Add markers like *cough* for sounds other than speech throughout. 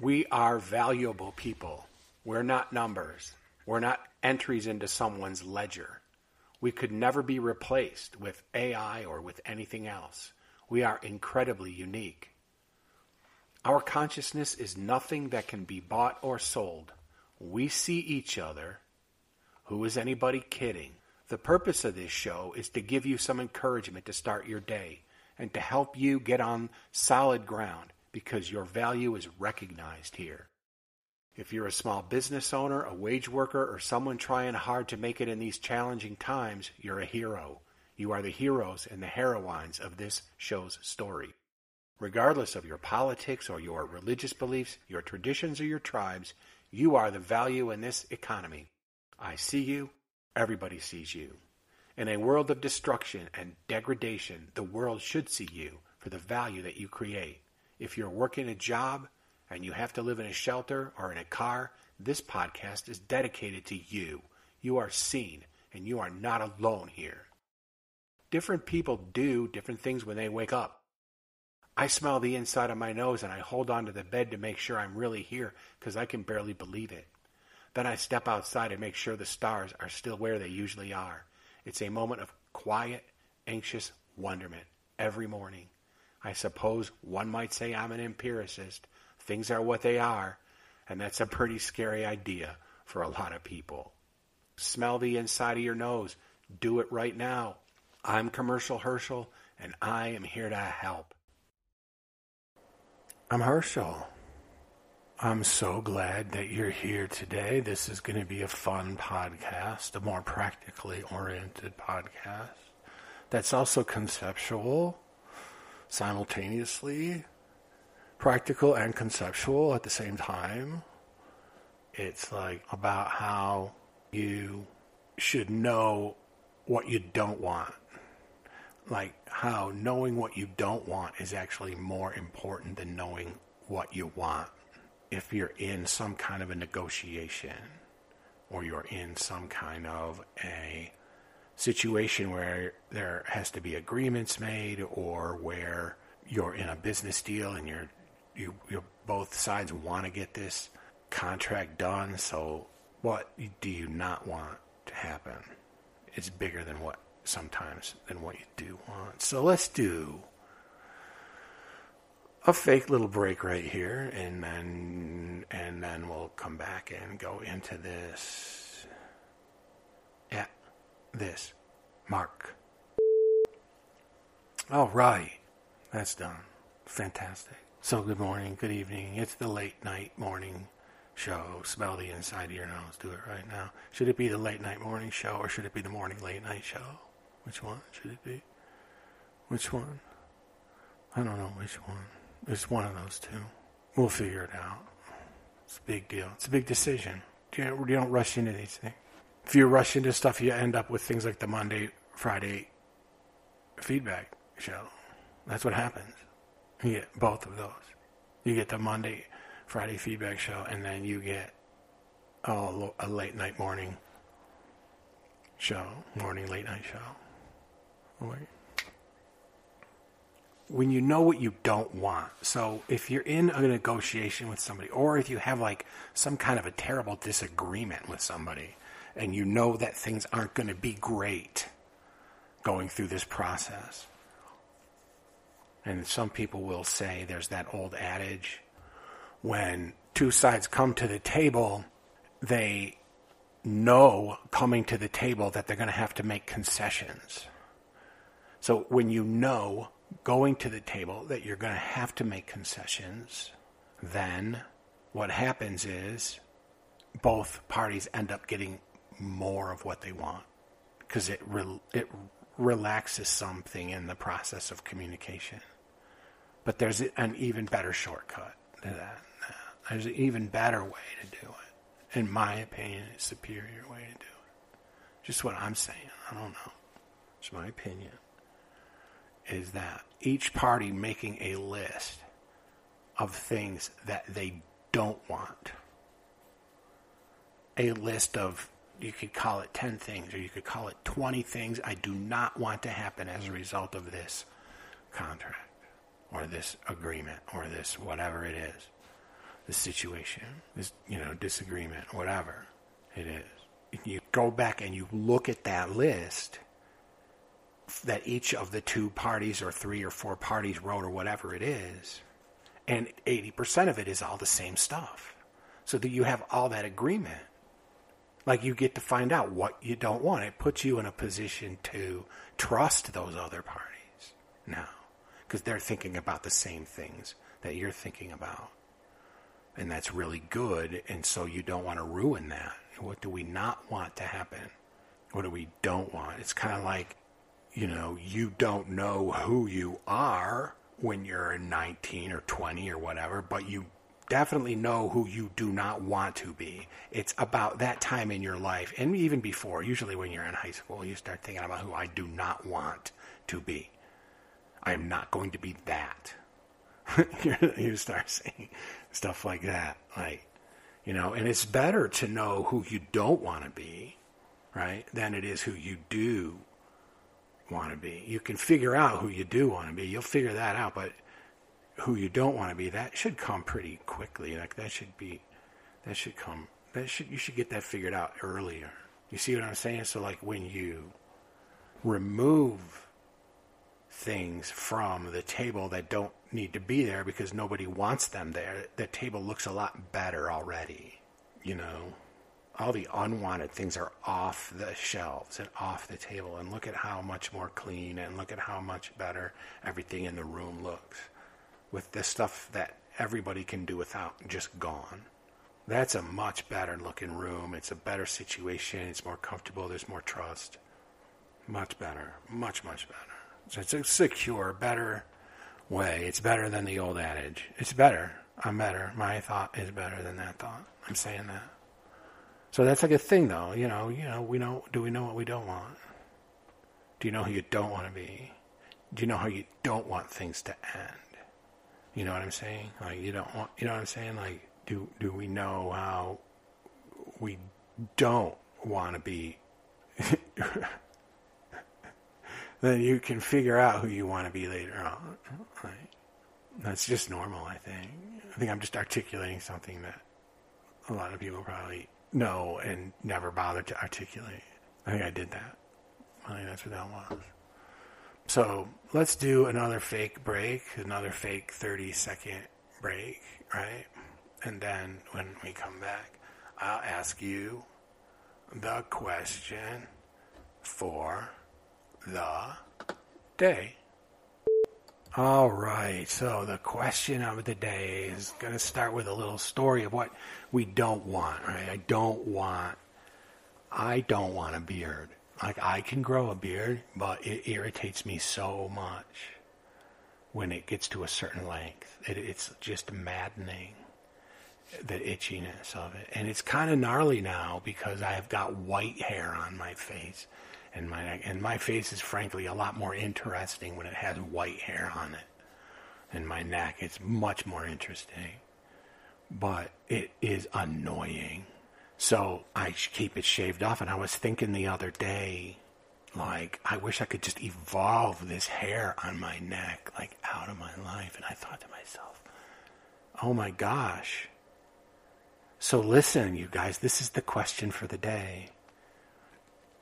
We are valuable people. We're not numbers. We're not entries into someone's ledger. We could never be replaced with AI or with anything else. We are incredibly unique. Our consciousness is nothing that can be bought or sold. We see each other. Who is anybody kidding? The purpose of this show is to give you some encouragement to start your day and to help you get on solid ground because your value is recognized here. If you're a small business owner, a wage worker, or someone trying hard to make it in these challenging times, you're a hero. You are the heroes and the heroines of this show's story. Regardless of your politics or your religious beliefs, your traditions or your tribes, you are the value in this economy. I see you. Everybody sees you. In a world of destruction and degradation, the world should see you for the value that you create. If you're working a job and you have to live in a shelter or in a car, this podcast is dedicated to you. You are seen and you are not alone here. Different people do different things when they wake up. I smell the inside of my nose and I hold onto the bed to make sure I'm really here because I can barely believe it. Then I step outside and make sure the stars are still where they usually are. It's a moment of quiet, anxious wonderment every morning. I suppose one might say I'm an empiricist. Things are what they are, and that's a pretty scary idea for a lot of people. Smell the inside of your nose. Do it right now. I'm Commercial Herschel, and I am here to help. I'm Herschel. I'm so glad that you're here today. This is going to be a fun podcast, a more practically oriented podcast that's also conceptual simultaneously practical and conceptual at the same time. It's like about how you should know what you don't want. Like how knowing what you don't want is actually more important than knowing what you want. If you're in some kind of a negotiation or you're in some kind of a situation where there has to be agreements made or where you're in a business deal and you're you you both sides want to get this contract done so what do you not want to happen? It's bigger than what sometimes than what you do want. So let's do a fake little break right here and then and then we'll come back and go into this this. Mark. All right. That's done. Fantastic. So, good morning, good evening. It's the late night morning show. Smell the inside of your nose. Do it right now. Should it be the late night morning show or should it be the morning late night show? Which one should it be? Which one? I don't know which one. It's one of those two. We'll figure it out. It's a big deal. It's a big decision. You don't, you don't rush into these things if you rush into stuff, you end up with things like the Monday, Friday feedback show. That's what happens. You get both of those. You get the Monday, Friday feedback show, and then you get oh, a late night morning show, morning late night show. When you know what you don't want, so if you're in a negotiation with somebody, or if you have like some kind of a terrible disagreement with somebody, and you know that things aren't going to be great going through this process. And some people will say there's that old adage when two sides come to the table, they know coming to the table that they're going to have to make concessions. So when you know going to the table that you're going to have to make concessions, then what happens is both parties end up getting more of what they want because it re- it relaxes something in the process of communication. But there's an even better shortcut to that. There's an even better way to do it. In my opinion, a superior way to do it. Just what I'm saying. I don't know. It's my opinion. Is that each party making a list of things that they don't want. A list of you could call it 10 things or you could call it 20 things I do not want to happen as a result of this contract or this agreement or this whatever it is. the situation, this, you know, disagreement, whatever it is. You go back and you look at that list that each of the two parties or three or four parties wrote or whatever it is, and 80% of it is all the same stuff. So that you have all that agreement. Like you get to find out what you don't want. It puts you in a position to trust those other parties now because they're thinking about the same things that you're thinking about. And that's really good. And so you don't want to ruin that. What do we not want to happen? What do we don't want? It's kind of like, you know, you don't know who you are when you're 19 or 20 or whatever, but you definitely know who you do not want to be. It's about that time in your life, and even before, usually when you're in high school, you start thinking about who I do not want to be. I am not going to be that. *laughs* you start saying stuff like that. Like, you know, and it's better to know who you don't want to be, right, than it is who you do want to be. You can figure out who you do want to be. You'll figure that out, but who you don't want to be, that should come pretty quickly. Like that should be, that should come. That should you should get that figured out earlier. You see what I'm saying? So like when you remove things from the table that don't need to be there because nobody wants them there, the table looks a lot better already. You know, all the unwanted things are off the shelves and off the table, and look at how much more clean and look at how much better everything in the room looks with the stuff that everybody can do without just gone. That's a much better looking room. It's a better situation. It's more comfortable. There's more trust. Much better. Much, much better. So it's a secure, better way. It's better than the old adage. It's better. I'm better. My thought is better than that thought. I'm saying that. So that's like a thing, though. You know, you know, we know. Do we know what we don't want? Do you know who you don't want to be? Do you know how you don't want things to end? You know what I'm saying? Like you don't want. You know what I'm saying? Like do do we know how we don't want to be? *laughs* then you can figure out who you want to be later on. Like, that's just normal, I think. I think I'm just articulating something that a lot of people probably know and never bothered to articulate. I think I did that. I think that's what that was. So let's do another fake break, another fake 30 second break, right? And then when we come back, I'll ask you the question for the day. All right, so the question of the day is going to start with a little story of what we don't want, right? I don't want, I don't want a beard. Like I can grow a beard, but it irritates me so much when it gets to a certain length. It, it's just maddening the itchiness of it, and it's kind of gnarly now because I have got white hair on my face, and my neck. and my face is frankly a lot more interesting when it has white hair on it, and my neck it's much more interesting, but it is annoying so I keep it shaved off. And I was thinking the other day, like, I wish I could just evolve this hair on my neck, like, out of my life. And I thought to myself, oh my gosh. So listen, you guys, this is the question for the day.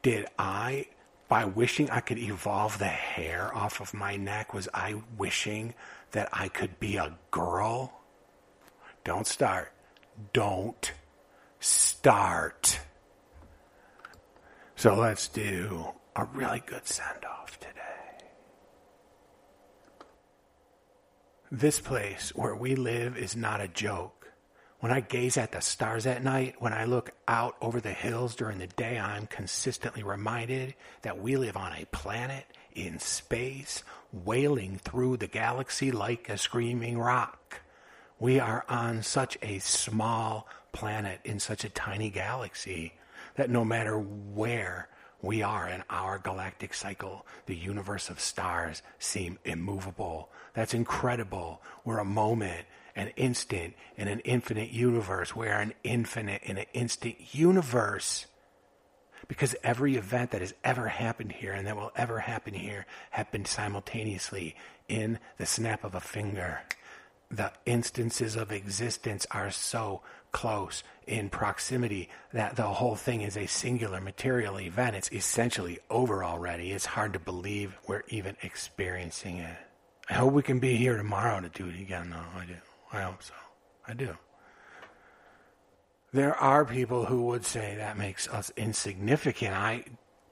Did I, by wishing I could evolve the hair off of my neck, was I wishing that I could be a girl? Don't start. Don't start. So let's do a really good send off today. This place where we live is not a joke. When I gaze at the stars at night, when I look out over the hills during the day, I'm consistently reminded that we live on a planet in space, wailing through the galaxy like a screaming rock. We are on such a small planet in such a tiny galaxy that no matter where we are in our galactic cycle, the universe of stars seem immovable. That's incredible. We're a moment, an instant in an infinite universe. We're an infinite in an instant universe. Because every event that has ever happened here and that will ever happen here happened simultaneously in the snap of a finger. The instances of existence are so close in proximity that the whole thing is a singular material event. It's essentially over already. It's hard to believe we're even experiencing it. I hope we can be here tomorrow to do it again, though. I do. I hope so. I do. There are people who would say that makes us insignificant. I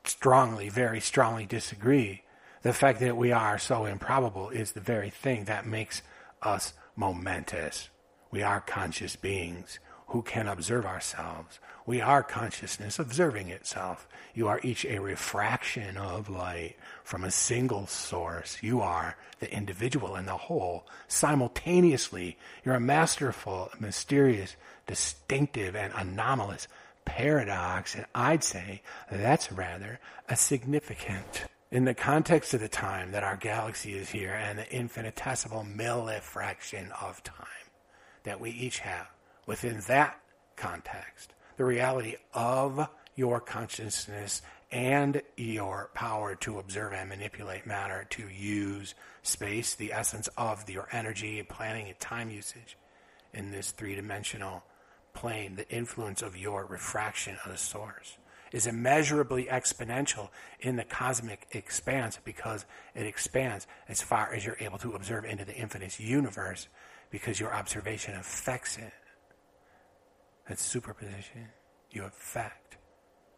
strongly, very strongly disagree. The fact that we are so improbable is the very thing that makes us momentous. We are conscious beings who can observe ourselves. We are consciousness observing itself. You are each a refraction of light from a single source. You are the individual and the whole simultaneously. You're a masterful, mysterious, distinctive, and anomalous paradox, and I'd say that's rather a significant. In the context of the time that our galaxy is here and the infinitesimal millifraction of time that we each have, within that context, the reality of your consciousness and your power to observe and manipulate matter, to use space, the essence of your energy, planning, and time usage in this three dimensional plane, the influence of your refraction of the source is immeasurably exponential in the cosmic expanse because it expands as far as you're able to observe into the infinite universe because your observation affects it. That's superposition. You affect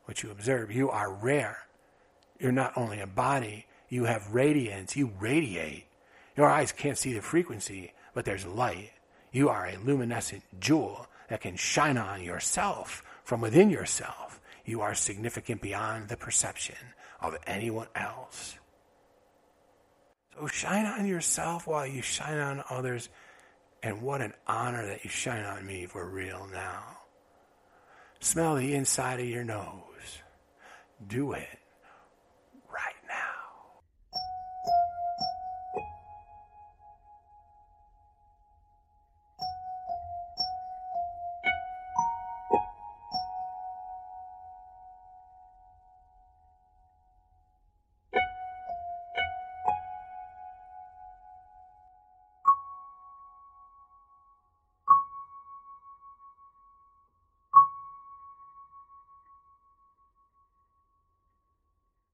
what you observe. You are rare. You're not only a body, you have radiance. You radiate. Your eyes can't see the frequency, but there's light. You are a luminescent jewel that can shine on yourself from within yourself. You are significant beyond the perception of anyone else. So shine on yourself while you shine on others. And what an honor that you shine on me for real now. Smell the inside of your nose. Do it.